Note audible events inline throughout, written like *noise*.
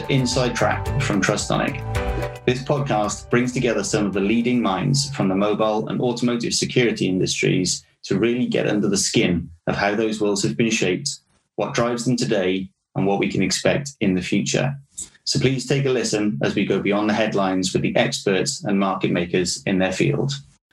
to Inside Track from Trustonic. This podcast brings together some of the leading minds from the mobile and automotive security industries to really get under the skin of how those worlds have been shaped, what drives them today, and what we can expect in the future. So please take a listen as we go beyond the headlines with the experts and market makers in their field.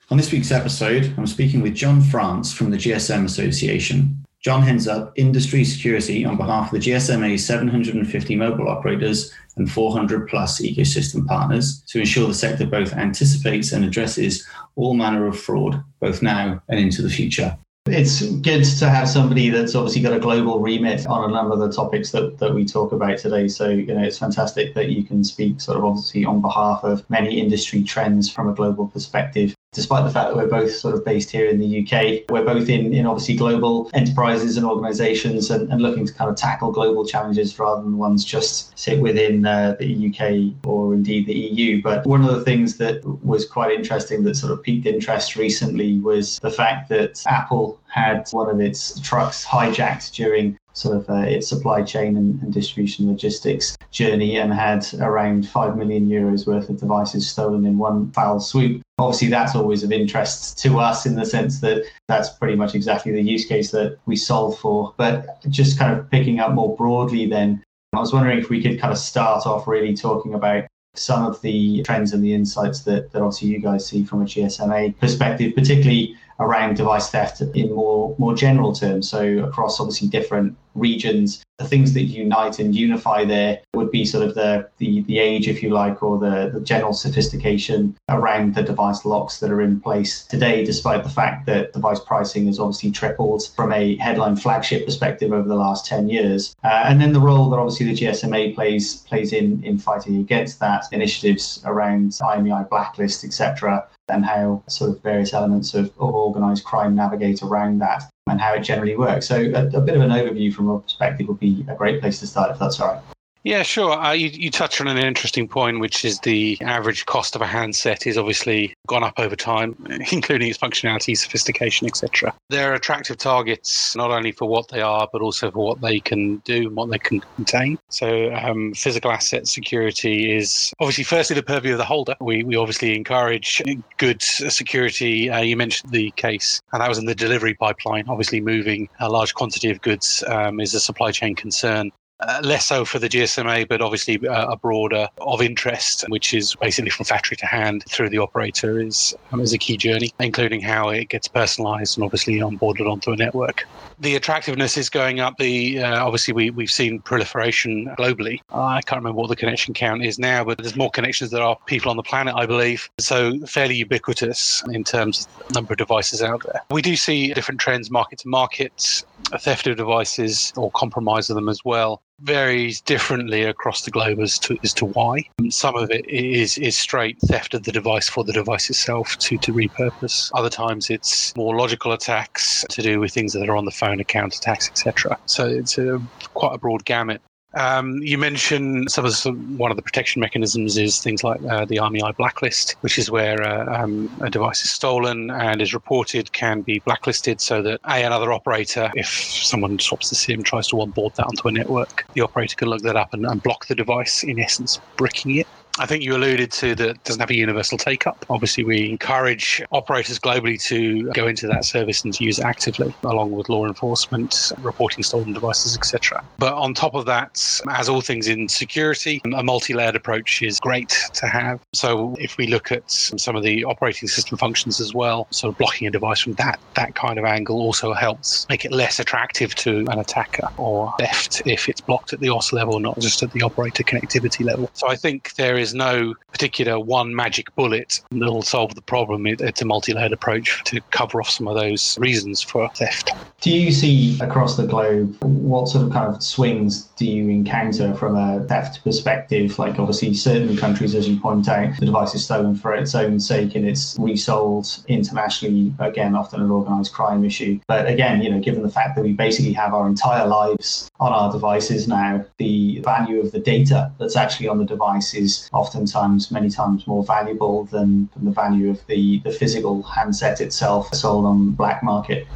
On this week's episode, I'm speaking with Jon France from the GSM Association. Jon heads up industry security on behalf of the GSMA's 750 mobile operators and 400 plus ecosystem partners to ensure the sector both anticipates and addresses all manner of fraud, both now and into the future. It's good to have somebody that's obviously got a global remit on a number of the topics that, that we talk about today. So, you know, it's fantastic that you can speak sort of obviously on behalf of many industry trends from a global perspective despite the fact that we're both sort of based here in the UK. We're both in, in obviously global enterprises and organizations and, and looking to kind of tackle global challenges rather than ones just sit within uh, the UK or indeed the EU. But one of the things that was quite interesting that sort of piqued interest recently was the fact that Apple had one of its trucks hijacked during sort of uh, its supply chain and, and, distribution logistics journey and had around 5 million euros worth of devices stolen in one foul swoop. Obviously, that's always of interest to us in the sense that that's pretty much exactly the use case that we solve for. But just kind of picking up more broadly, then, I was wondering if we could kind of start off really talking about some of the trends and the insights that, that obviously you guys see from a GSMA perspective, particularly around device theft in more more general terms. So across obviously different regions, the things that unite and unify there would be sort of the the, the age, if you like, or the, the general sophistication around the device locks that are in place today, despite the fact that device pricing has obviously tripled from a headline flagship perspective over the last 10 years. Uh, and then the role that obviously the GSMA plays plays in in fighting against that, initiatives around IMEI blacklist, etc and how sort of various elements of, of organized crime navigate around that and how it generally works. So a, a bit of an overview from a perspective would be a great place to start if that's all right. Yeah, sure. Uh, you, you touched on an interesting point, which is the average cost of a handset is obviously gone up over time, *laughs* including its functionality, sophistication, etc. They're attractive targets not only for what they are, but also for what they can do and what they can contain. So, um, physical asset security is obviously firstly the purview of the holder. We we obviously encourage good security. Uh, you mentioned the case, and that was in the delivery pipeline. Obviously, moving a large quantity of goods um, is a supply chain concern. Uh, less so for the GSMA, but obviously uh, a broader of interest, which is basically from factory to hand through the operator, is um, is a key journey, including how it gets personalised and obviously onboarded onto a network. The attractiveness is going up. The uh, obviously we we've seen proliferation globally. I can't remember what the connection count is now, but there's more connections than there are people on the planet, I believe. So fairly ubiquitous in terms of number of devices out there. We do see different trends, market to market, theft of devices or compromise of them as well varies differently across the globe as to as to why. Um, some of it is is straight theft of the device for the device itself to to repurpose. Other times it's more logical attacks to do with things that are on the phone, account attacks, etc. So it's a, quite a broad gamut. Um, you mentioned some of one of the protection mechanisms is things like uh, the IMEI blacklist, which is where uh, um, a device is stolen and is reported can be blacklisted so that a another operator, if someone swaps the SIM, tries to onboard that onto a network, the operator can look that up and, and block the device, in essence, bricking it. I think you alluded to that doesn't have a universal take up. Obviously, we encourage operators globally to go into that service and to use it actively, along with law enforcement, reporting stolen devices, etc. But on top of that, as all things in security, a multi layered approach is great to have. So if we look at some of the operating system functions as well, sort of blocking a device from that, that kind of angle also helps make it less attractive to an attacker or theft if it's blocked at the OS level, not just at the operator connectivity level. So I think there is there's no particular one magic bullet that'll solve the problem. It, it's a multi-layered approach to cover off some of those reasons for theft. Do you see across the globe what sort of kind of swings do you encounter from a theft perspective? Like obviously certain countries, as you point out, the device is stolen for its own sake and it's resold internationally, again, often an organized crime issue. But again, you know, given the fact that we basically have our entire lives on our devices now, the value of the data that's actually on the device is oftentimes many times more valuable than, than the value of the, the physical handset itself sold on black market.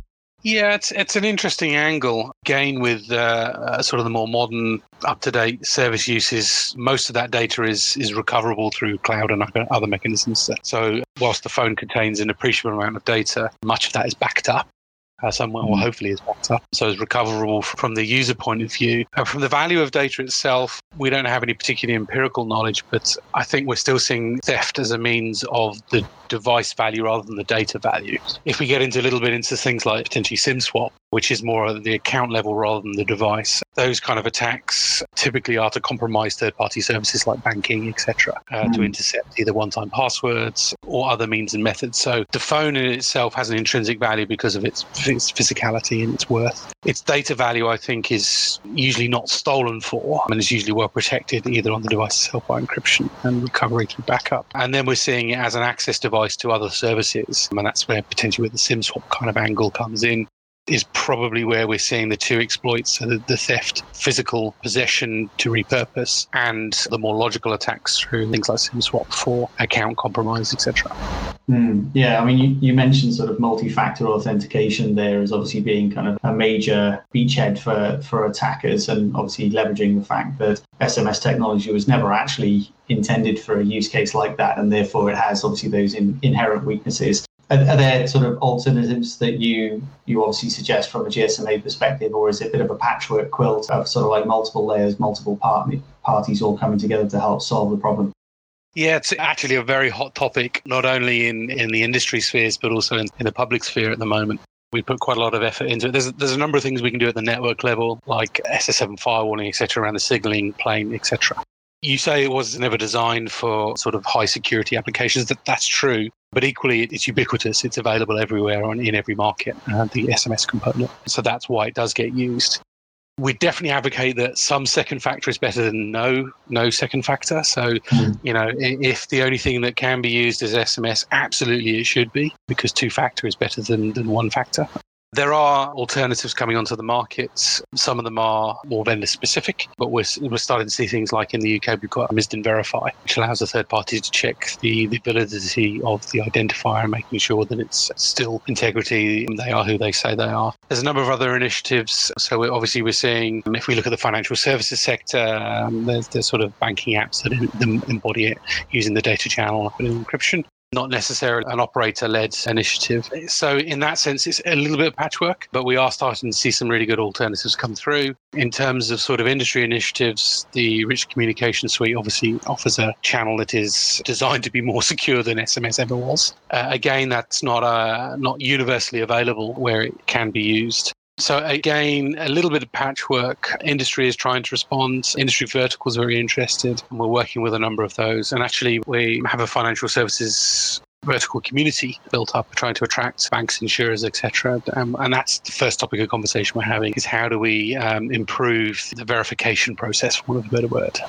Yeah, it's it's an interesting angle. Again, with uh, uh, sort of the more modern up to date service uses, most of that data is is recoverable through cloud and other mechanisms. So whilst the phone contains an appreciable amount of data, much of that is backed up uh, somewhere, or mm. hopefully is backed up. So it's recoverable from the user point of view. And from the value of data itself, we don't have any particularly empirical knowledge, but I think we're still seeing theft as a means of the device value rather than the data value. If we get into a little bit into things like potentially SIM swap, which is more at the account level rather than the device, those kind of attacks typically are to compromise third-party services like banking, etc., uh, mm. to intercept either one-time passwords or other means and methods. So the phone in itself has an intrinsic value because of its, its physicality and its worth. Its data value, I think, is usually not stolen for and is usually well protected either on the device itself by encryption and recovery through backup. And then we're seeing it as an access device to other services. And that's where potentially where the SIM swap kind of angle comes in is probably where we're seeing the two exploits so the, the, theft, physical possession to repurpose, and the more logical attacks through things like SIM swap for account compromise, etc. Mm, yeah, I mean, you, you mentioned sort of multi factor authentication there as obviously being kind of a major beachhead for, for attackers, and obviously leveraging the fact that SMS technology was never actually intended for a use case like that, and therefore it has obviously those in, inherent weaknesses. Are, are, there sort of alternatives that you you obviously suggest from a GSMA perspective, or is it a bit of a patchwork quilt of sort of like multiple layers, multiple party, parties all coming together to help solve the problem? Yeah, it's actually a very hot topic, not only in, in the industry spheres, but also in, in the public sphere at the moment. We put quite a lot of effort into it. There's, there's a number of things we can do at the network level, like SS7 firewalling, etc., around the signaling plane, etc. You say it was never designed for sort of high security applications. That that's true, but equally it's ubiquitous. It's available everywhere on in every market. Uh, the SMS component, so that's why it does get used. We definitely advocate that some second factor is better than no no second factor. So, mm. you know, if the only thing that can be used is SMS, absolutely it should be because two factor is better than, than one factor. There are alternatives coming onto the markets. Some of them are more vendor specific, but we're, we're starting to see things like in the UK, we've got MSISDN Verify, which allows a third party to check the, the validity of the identifier and making sure that it's still integrity and they are who they say they are. There's a number of other initiatives. So we're, obviously we're seeing, if we look at the financial services sector, um, there's, there's sort of banking apps that embody it using the data channel and encryption not necessarily an operator led initiative. So, in that sense, it's a little bit of patchwork, but we are starting to see some really good alternatives come through. In terms of sort of industry initiatives, the Rich Communication Suite obviously offers a channel that is designed to be more *laughs* secure than SMS ever was. Uh, again, that's not, uh, not universally available where it can be used. So again, a little bit of patchwork. Industry is trying to respond. Industry verticals are very interested, and we're working with a number of those. And actually, we have a financial services vertical community built up trying to attract banks insurers etc um, and that's the first topic of conversation we're having is how do we um, improve the verification process for want of a better word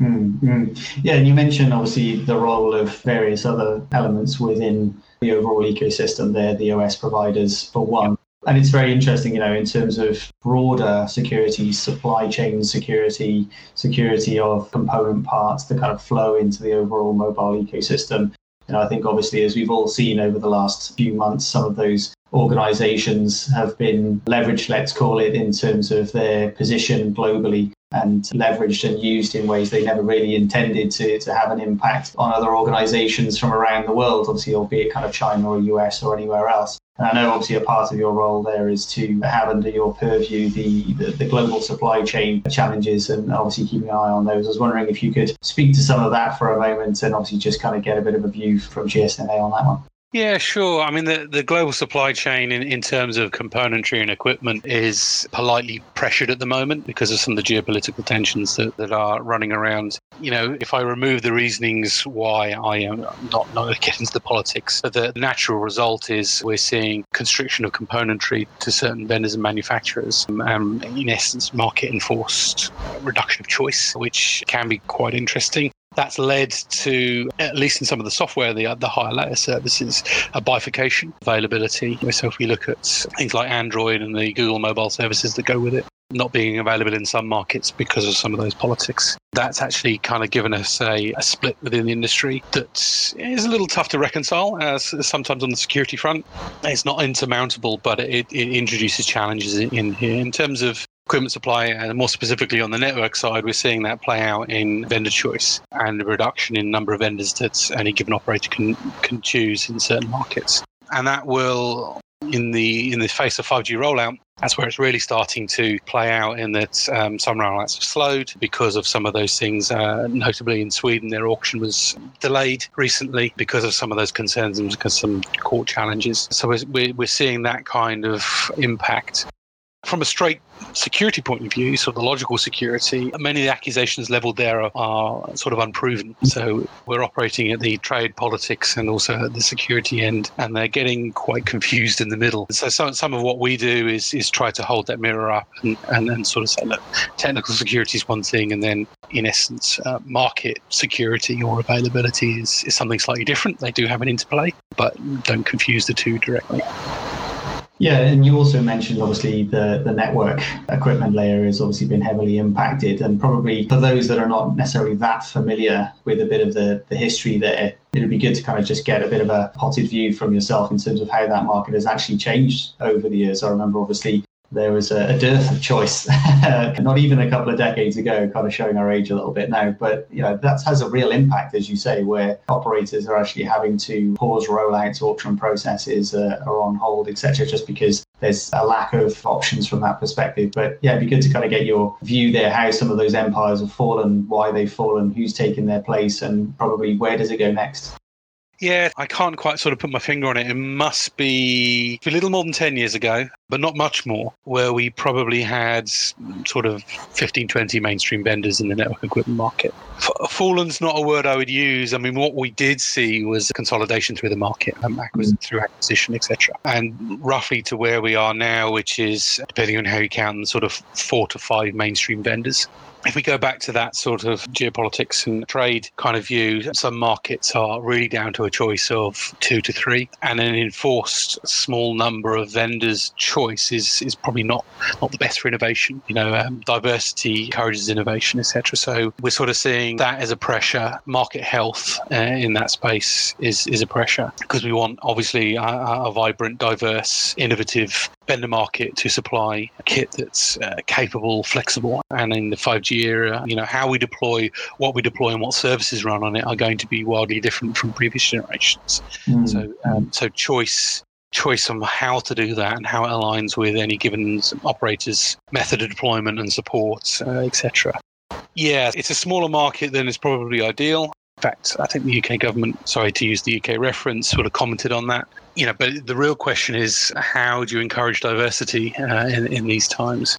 mm-hmm. yeah and you mentioned obviously the role of various other elements within the overall ecosystem there the os providers for one and it's very interesting, you know, in terms of broader security, supply chain security, security of component parts to kind of flow into the overall mobile ecosystem. And I think obviously, as we've all seen over the last few months, some of those organizations have been leveraged, let's call it, in terms of their position globally and leveraged and used in ways they never really intended to, to have an impact on other organizations from around the world, obviously, albeit kind of China or US or anywhere else. And I know obviously a part of your role there is to have under your purview the, the, the, global supply chain challenges and obviously keeping an eye on those. I was wondering if you could speak to some of that for a moment and obviously just kind of get a bit of a view from GSMA on that one. Yeah, sure. I mean, the, the global supply chain in, in terms of componentry and equipment is politely pressured at the moment because of some of the geopolitical tensions that, that are running around. You know, if I remove the reasonings why I am not, not get into the politics, the natural result is we're seeing constriction of componentry to certain vendors and manufacturers, and um, in essence, market enforced reduction of choice, which can be quite interesting that's led to, at least in some of the software, the, the higher layer services, a bifurcation availability. So if we look at things like Android and the Google mobile services that go with it, not being available in some markets because of some of those politics. That's actually kind of given us a, a split within the industry that is a little tough to reconcile, as sometimes on the security front. It's not insurmountable, but it, it introduces challenges in, in here. In terms of equipment supply, and more specifically on the network side, we're seeing that play out in vendor choice and the reduction in number of vendors that any given operator can can choose in certain markets. And that will in the in the face of 5G rollout, that's where it's really starting to play out in that um, some rollouts have slowed because of some of those things. Uh, notably in Sweden, their auction was delayed recently because of some of those concerns and because some court challenges. So we're, we're seeing that kind of impact. From a straight security point of view, sort of the logical security, many of the accusations leveled there are, are, sort of unproven. So we're operating at the trade politics and also at the security end, and they're getting quite confused in the middle. So some, some of what we do is is try to hold that mirror up and, and, sort of say, look, technical security is one thing, and then in essence, uh, market security or availability is, is something slightly different. They do have an interplay, but don't confuse the two directly. Yeah, and you also mentioned obviously the, the network equipment layer has obviously been heavily impacted. And probably for those that are not necessarily that familiar with a bit of the, the history there, it would be good to kind of just get a bit of a potted view from yourself in terms of how that market has actually changed over the years. I remember obviously there was a, a dearth of choice, *laughs* not even a couple of decades ago, kind of showing our age a little bit now. But you know that has a real impact, as you say, where operators are actually having to pause rollouts, auction processes uh, are on hold, etc., just because there's a lack of options from that perspective. But yeah, it'd be good to kind of get your view there, how some of those empires have fallen, why they've fallen, who's taken their place, and probably where does it go next. Yeah, I can't quite sort of put my finger on it. It must be a little more than 10 years ago, but not much more, where we probably had sort of 15, 20 mainstream vendors in the network equipment market. Fallen's not a word I would use. I mean, what we did see was consolidation through the market, um, acquisition, mm. through acquisition, etc. And roughly to where we are now, which is, depending on how you count, sort of four to five mainstream vendors if we go back to that sort of geopolitics and trade kind of view, some markets are really down to a choice of two to three, and an enforced small number of vendors' choice is, is probably not not the best for innovation. You know, um, diversity encourages innovation, etc. So we're sort of seeing that as a pressure. Market health uh, in that space is is a pressure because we want obviously a, a vibrant, diverse, innovative vendor market to supply a kit that's uh, capable, flexible, and in the 5G era, you know, how we deploy, what we deploy, and what services run on it are going to be wildly different from previous generations. Mm. So, um, so choice choice on how to do that and how it aligns with any given operator's method of deployment and support, uh, etc. Yeah, it's a smaller market than is probably ideal. In fact, I think the UK government, sorry to use the UK reference, sort of commented on that. You know, but the real question is how do you encourage diversity uh, in, in these times?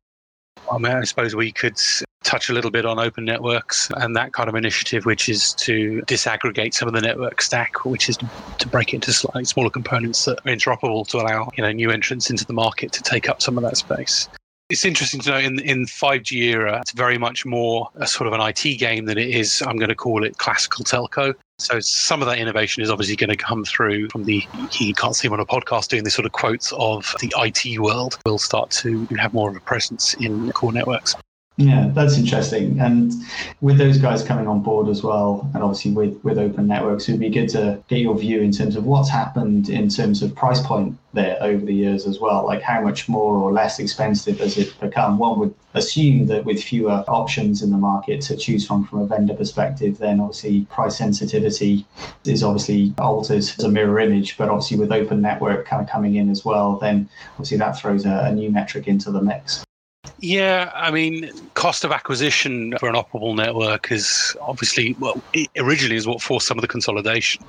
I mean, I suppose we could touch a little bit on open networks and that kind of initiative, which is to disaggregate some of the network stack, which is to break it into slightly smaller components that are interoperable to allow you know new entrants into the market to take up some of that space it's interesting to know in in 5G era, it's very much more a sort of an IT game than it is. I'm going to call it classical telco. So some of that innovation is obviously going to come through from the. You can't see him on a podcast doing this sort of quotes of the IT world. Will start to have more of a presence in core networks. Yeah, that's interesting. And with those guys coming on board as well, and obviously with, with open networks, it would be good to get your view in terms of what's happened in terms of price point there over the years as well. Like how much more or less expensive has it become? One would assume that with fewer options in the market to choose from from a vendor perspective, then obviously price sensitivity is obviously altered as a mirror image. But obviously with open network kind of coming in as well, then obviously that throws a, a new metric into the mix. Yeah, I mean, cost of acquisition for an operable network is obviously, well, originally is what forced some of the consolidation.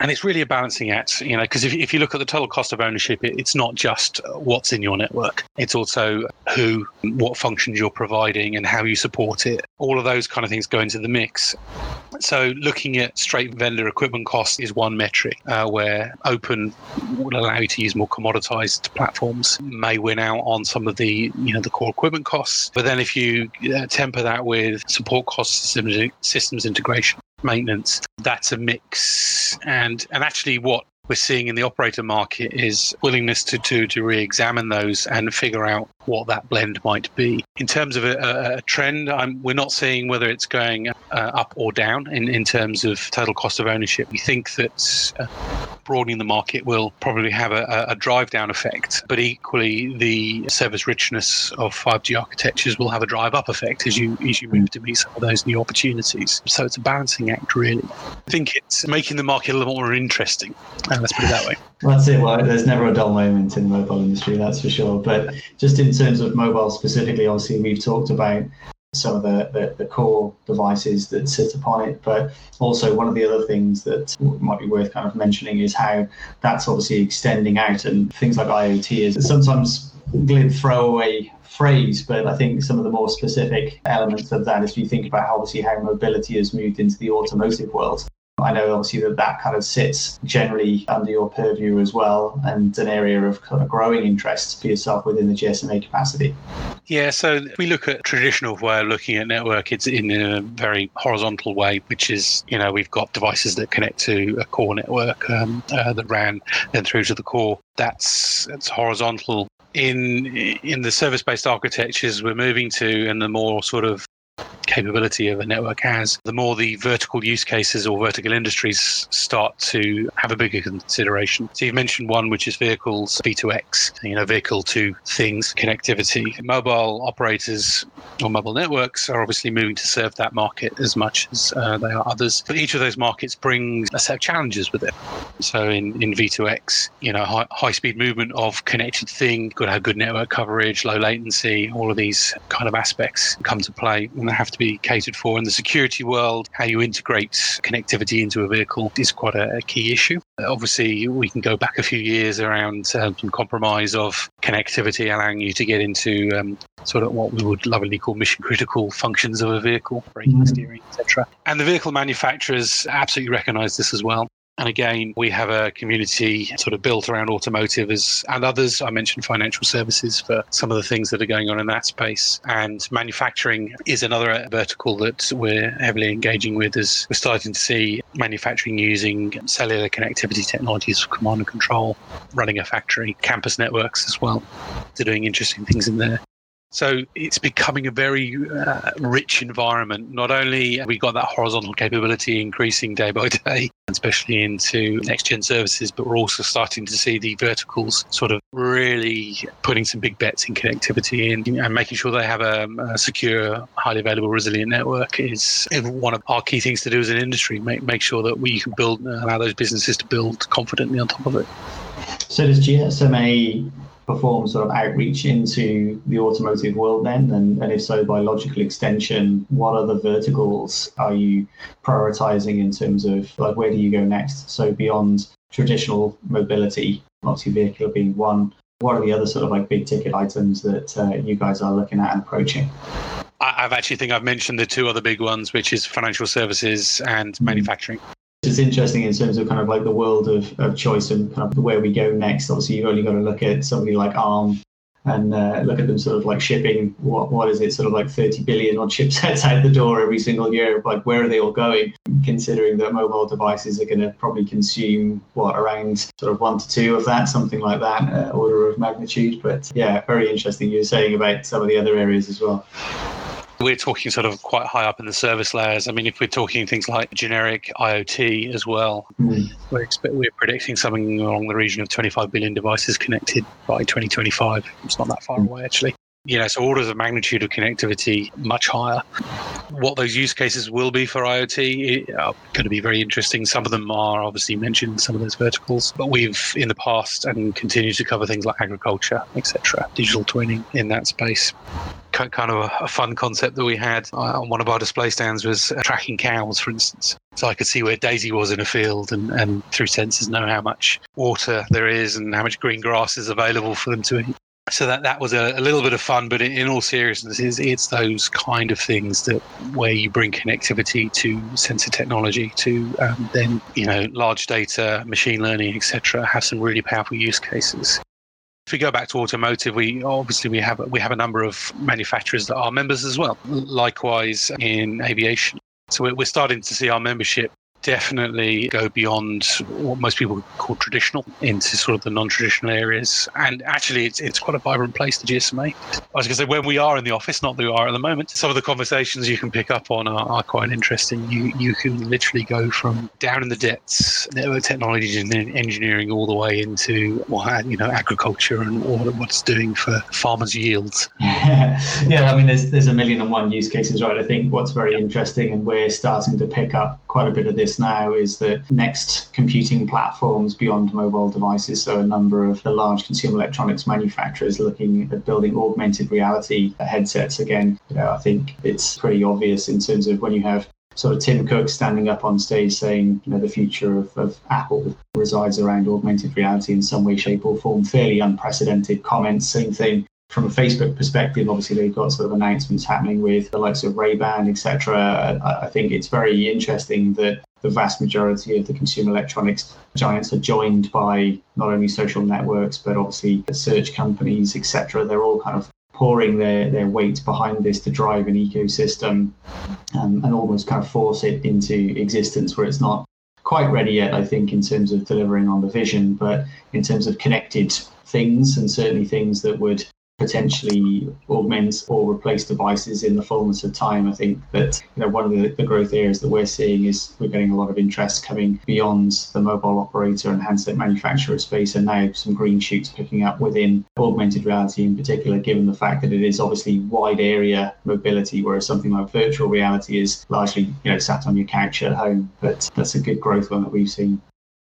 And it's really a balancing act, you know, because if, if you look at the total cost of ownership, it, it's not just what's in your network, it's also who, what functions you're providing, and how you support it. All of those kind of things go into the mix. So, looking at straight vendor equipment costs is one metric uh, where open will allow you to use more commoditized platforms, may win out on some of the, you know, the core equipment costs. But then if you uh, temper that with support costs, systems integration, maintenance, that's a mix. And and actually, what we're seeing in the operator market is willingness to, to, to re-examine those and figure out what that blend might be. In terms of a, a trend, I'm, we're not seeing whether it's going uh, up or down in, in terms of total cost of ownership. We think that uh, broadening the market will probably have a, a drive down effect, but equally the service richness of 5G architectures will have a drive up effect as you as you move to meet some of those new opportunities. So it's a balancing act, really. I think it's making the market a little more interesting. *laughs* let's put it that way. That's it. Well, there's never a dull moment in the mobile industry, that's for sure. But just in terms of mobile specifically, obviously we've talked about some of the, the, the, core devices that sit upon it. But also, one of the other things that might be worth kind of mentioning is how that's obviously extending out, and things like IoT is sometimes glib throwaway phrase, but I think some of the more specific elements of that if you think about how obviously how mobility has moved into the automotive world. I know obviously that that kind of sits generally under your purview as well, and an area of kind of growing interest for yourself within the GSMA capacity. Yeah, so we look at traditional way of looking at network, it's in a very horizontal way, which is you know we've got devices that connect to a core network um, uh, that ran then through to the core. That's that's horizontal. In in the service-based architectures we're moving to, and the more sort of capability of a network has, the more the vertical use cases or vertical industries start to have a bigger consideration. So you've mentioned one, which is vehicles, V2X, you know, vehicle to things connectivity. Mobile operators or mobile networks are obviously moving to serve that market as much as uh, they are others. But each of those markets brings a set of challenges with it. So in, in V2X, you know, high, high speed movement of connected thing, got to have good network coverage, low latency, all of these kind of aspects come to play and they have to to be catered for. In the security world, how you integrate connectivity into a vehicle is quite a, a key issue. Obviously, we can go back a few years around um, some compromise of connectivity, allowing you to get into um, sort of what we would lovingly call mission critical functions of a vehicle, braking, mm-hmm. steering, etc. And the vehicle manufacturers absolutely recognize this as well. And again, we have a community sort of built around automotive as, and others. I mentioned financial services for some of the things that are going on in that space. And manufacturing is another vertical that we're heavily engaging with as we're starting to see manufacturing using cellular connectivity technologies for command and control, running a factory, campus networks as well. They're doing interesting things in there. So it's becoming a very uh, rich environment. Not only we got that horizontal capability increasing day by *laughs* day, especially into next gen services, but we're also starting to see the verticals sort of really putting some big bets in connectivity in, and making sure they have a, a secure, highly available, resilient network is one of our key things to do as an industry. Make, make sure that we can build, allow those businesses to build confidently on top of it. So does GSMA perform sort of outreach into the automotive world then? And, and if so, by logical extension, what other verticals are you prioritizing in terms of like where do you go next? So beyond traditional mobility, obviously vehicle being one, what are the other sort of like big ticket items that uh, you guys are looking at and approaching? I've actually think I've mentioned the two other big ones, which is financial services and mm-hmm. manufacturing. It's interesting in terms of kind of like the world of, of choice and kind of where we go next. Obviously, you've only got to look at somebody like ARM and uh, look at them sort of like shipping what what is it sort of like 30 billion on chipsets *laughs* out the door every single year. Like where are they all going? Considering that mobile devices are going to probably consume what around sort of one to two of that something like that uh, order of magnitude. But yeah very interesting you're saying about some of the other areas as well we're talking sort of quite high up in the service layers. I mean, if we're talking things like generic IoT as well, mm. we're, expect, we're predicting something along the region of 25 billion devices connected by 2025. It's not that far mm. away, actually you know, so orders of magnitude of connectivity much higher. What those use cases will be for IoT are going to be very interesting. Some of them are obviously mentioned, some of those verticals, but we've in the past and continue to cover things like agriculture, etc., digital twinning in that space. Kind of a, fun concept that we had uh, on one of our display stands was uh, tracking cows, for instance. So I could see where Daisy was in a field and, and through sensors know how much water there is and how much green grass is available for them to eat so that that was a, a, little bit of fun but in, in all seriousness it's, it's, those kind of things that where you bring connectivity to sensor technology to um, then you know large data machine learning etc have some really powerful use cases if we go back to automotive we obviously we have we have a number of manufacturers that are members as well likewise in aviation. So we're starting to see our membership definitely go beyond what most people call traditional into sort of the non-traditional areas. And actually, it's it's quite a vibrant place, the GSMA. I was going to say when we are in the office, not that we are at the moment. Some of the conversations you can pick up on are, are quite interesting. You you can literally go from down in the depths, network technology and engineering, all the way into you know agriculture and what it's doing for farmers' yields. *laughs* yeah, I mean, there's there's a million and one use cases, right? I think what's very interesting, and we're starting to pick up quite a bit of this now is that next computing platforms beyond mobile devices, so a number of the large consumer electronics manufacturers looking at building augmented reality headsets. Again, you know, I think it's pretty obvious in terms of when you have sort of Tim Cook standing up on stage saying, you know, the future of, of Apple resides around augmented reality in some way, shape, or form. Fairly unprecedented comments. Same thing from a Facebook perspective, obviously they've got sort of announcements happening with the likes of Ray-Ban, etc. I think it's very interesting that the vast majority of the consumer electronics giants are joined by not only social networks but obviously search companies, etc. They're all kind of pouring their, their weight behind this to drive an ecosystem um, and almost kind of force it into existence where it's not quite ready yet, I think, in terms of delivering on the vision, but in terms of connected things and certainly things that would potentially augment or replace devices in the fullness of time. I think that you know one of the, the growth areas that we're seeing is we're getting a lot of interest coming beyond the mobile operator and handset manufacturer space, and now some green shoots picking up within augmented reality in particular, given the fact that it is obviously wide area mobility, whereas something like virtual reality is largely you know sat on your couch at home. But that's a good growth one that we've seen.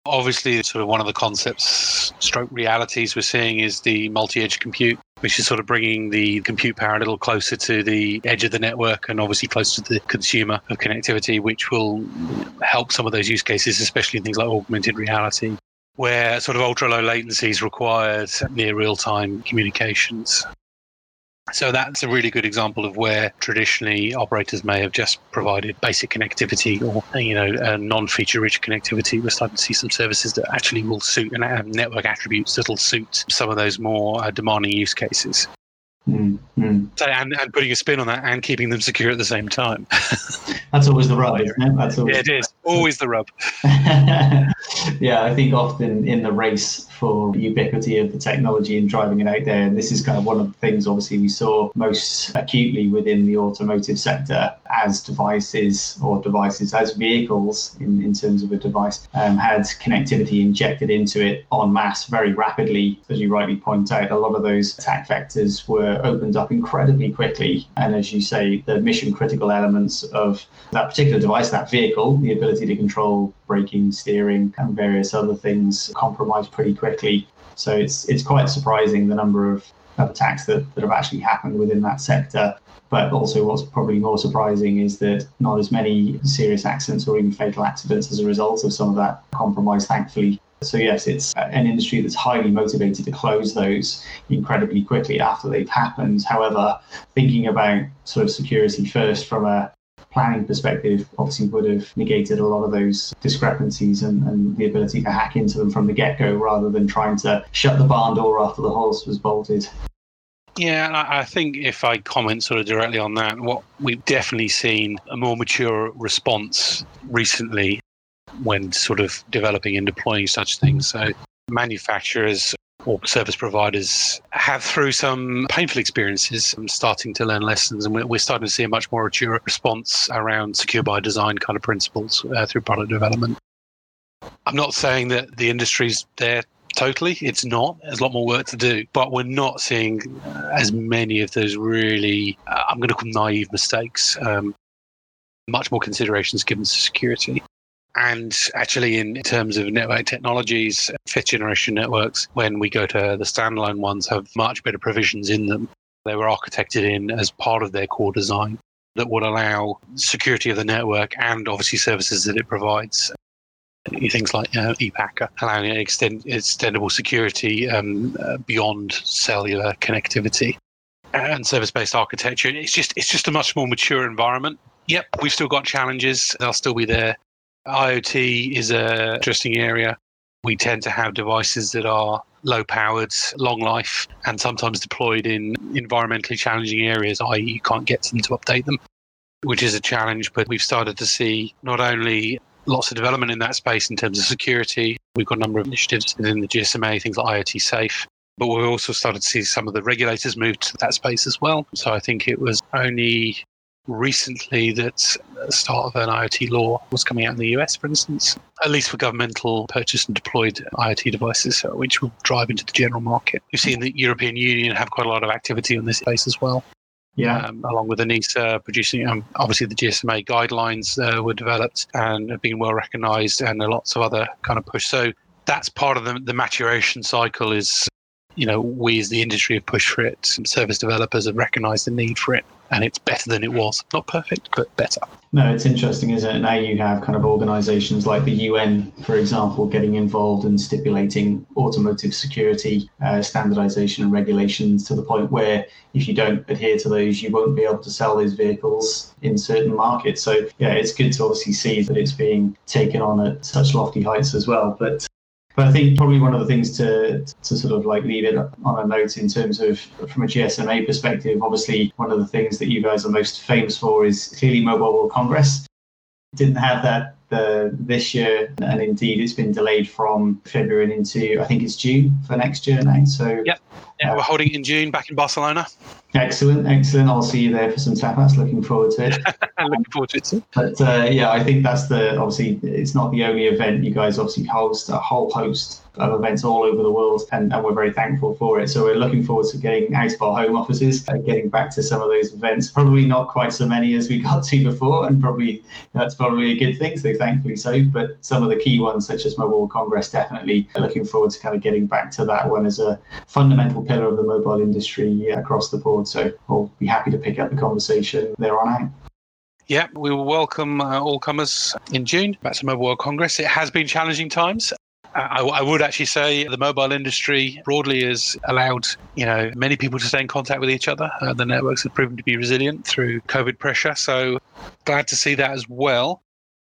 Obviously, sort of one of the concepts, stroke realities we're seeing is the multi-edge compute, which is sort of bringing the compute power a little closer to the edge of the network and obviously closer to the consumer of connectivity, which will help some of those use cases, especially in things like augmented reality, where sort of ultra low latency is required near real time communications. So that's a really good example of where traditionally operators may have just provided basic connectivity or you know non-feature rich connectivity. We're starting to see some services that actually will suit and have network attributes that'll suit some of those more uh, demanding use cases. Mm-hmm. So, and, and putting a spin on that and keeping them secure at the same time. *laughs* That's always the rub, isn't it? That's always, yeah, it is always the rub. *laughs* yeah, I think often in the race for ubiquity of the technology and driving it out there, and this is kind of one of the things obviously we saw most acutely within the automotive sector as devices or devices as vehicles in, in terms of a device um, had connectivity injected into it en masse very rapidly. As you rightly point out, a lot of those attack vectors were opened up incredibly quickly. And as you say, the mission critical elements of that particular device, that vehicle, the ability to control braking, steering, and various other things compromised pretty quickly. So it's it's quite surprising the number of, of attacks that, that have actually happened within that sector. But also, what's probably more surprising is that not as many serious accidents or even fatal accidents as a result of some of that compromise, thankfully. So, yes, it's an industry that's highly motivated to close those incredibly quickly after they've happened. However, thinking about sort of security first from a planning perspective, obviously would have negated a lot of those discrepancies and, and the ability to hack into them from the get go rather than trying to shut the barn door after the horse was bolted. Yeah, I think if I comment sort of directly on that, what we've definitely seen a more mature response recently when sort of developing and deploying such things. So manufacturers or service providers have through some painful experiences starting to learn lessons and we're starting to see a much more mature response around secure by design kind of principles uh, through product development. I'm not saying that the industry's there totally. It's not. There's a lot more work to do but we're not seeing as many of those really uh, i'm going to call naive mistakes um, much more considerations given to security and actually, in terms of network technologies, fifth generation networks, when we go to the standalone ones, have much better provisions in them. They were architected in as part of their core design that would allow security of the network and obviously services that it provides. Things like uh, ePacket, allowing extend, extendable security um, uh, beyond cellular connectivity and service-based architecture. It's just it's just a much more mature environment. Yep, we've still got challenges. They'll still be there. IoT is a interesting area. We tend to have devices that are low powered, long life, and sometimes deployed in environmentally challenging areas, i.e., you can't get them to update them, which is a challenge. But we've started to see not only lots of development in that space in terms of security. We've got a number of initiatives within the GSMA, things like IoT Safe. But we've also started to see some of the regulators move to that space as well. So I think it was only recently that the start of an IoT law was coming out in the US, for instance, at least for governmental purchase and deployed IoT devices, which will drive into the general market. We've seen the European Union have quite a lot of activity on this space as well. Yeah. Um, along with ENISA producing, um, obviously the GSMA guidelines uh, were developed and have been well recognized, and lots of other kind of push. So that's part of the, the maturation cycle. Is you know we as the industry have pushed for it, and service developers have recognized the need for it, and it's better than it was. Not perfect, but better. No, it's interesting, isn't it? Now you have kind of organizations like the UN, for example, getting involved in stipulating automotive security uh, standardization and regulations to the point where if you don't adhere to those, you won't be able to sell those vehicles in certain markets. So, yeah, it's good to obviously see that it's being taken on at such lofty heights as well. But but I think probably one of the things to to sort of like leave it on a note in terms of from a GSMA perspective, obviously one of the things that you guys are most famous for is clearly Mobile World Congress. Didn't have that uh, this year, and indeed it's been delayed from February into I think it's June for next year now. So yeah, yeah, uh, we're holding it in June back in Barcelona. Excellent, excellent. I'll see you there for some tapas. Looking forward to it. *laughs* looking forward to it too. But uh, yeah, I think that's the obviously it's not the only event you guys obviously host a whole host of events all over the world, and, and, we're very thankful for it. So we're looking forward to getting out of our home offices, uh, getting back to some of those events. Probably not quite so many as we got to before, and probably that's probably a good thing. So thankfully so. But some of the key ones, such as Mobile World Congress, definitely looking forward to kind of getting back to that one as a fundamental pillar of the mobile industry across the board. So we'll be happy to pick up the conversation there on out. Yeah, we will welcome uh, all comers in June back to Mobile World Congress. It has been challenging times. I, I, would actually say the mobile industry broadly has allowed you know many people to stay in contact with each other. Uh, the networks have proven to be resilient through COVID pressure, so glad to see that as well.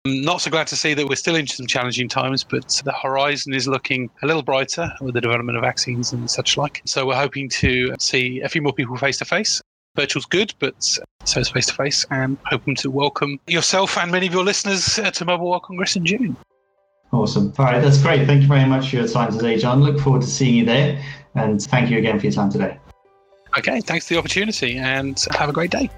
Not so glad to see that we're still in some challenging times, but the horizon is looking a little brighter with the development of vaccines and such like. So we're hoping to see a few more people face to face. Virtual's good, but so is face to face, and hoping to welcome yourself and many of your listeners uh, to Mobile World Congress in June. Awesome. All right, that's great. Thank you very much for your time today, Jon. Look forward to seeing you there, and thank you again for your time today. Okay, thanks for the opportunity, and have a great day.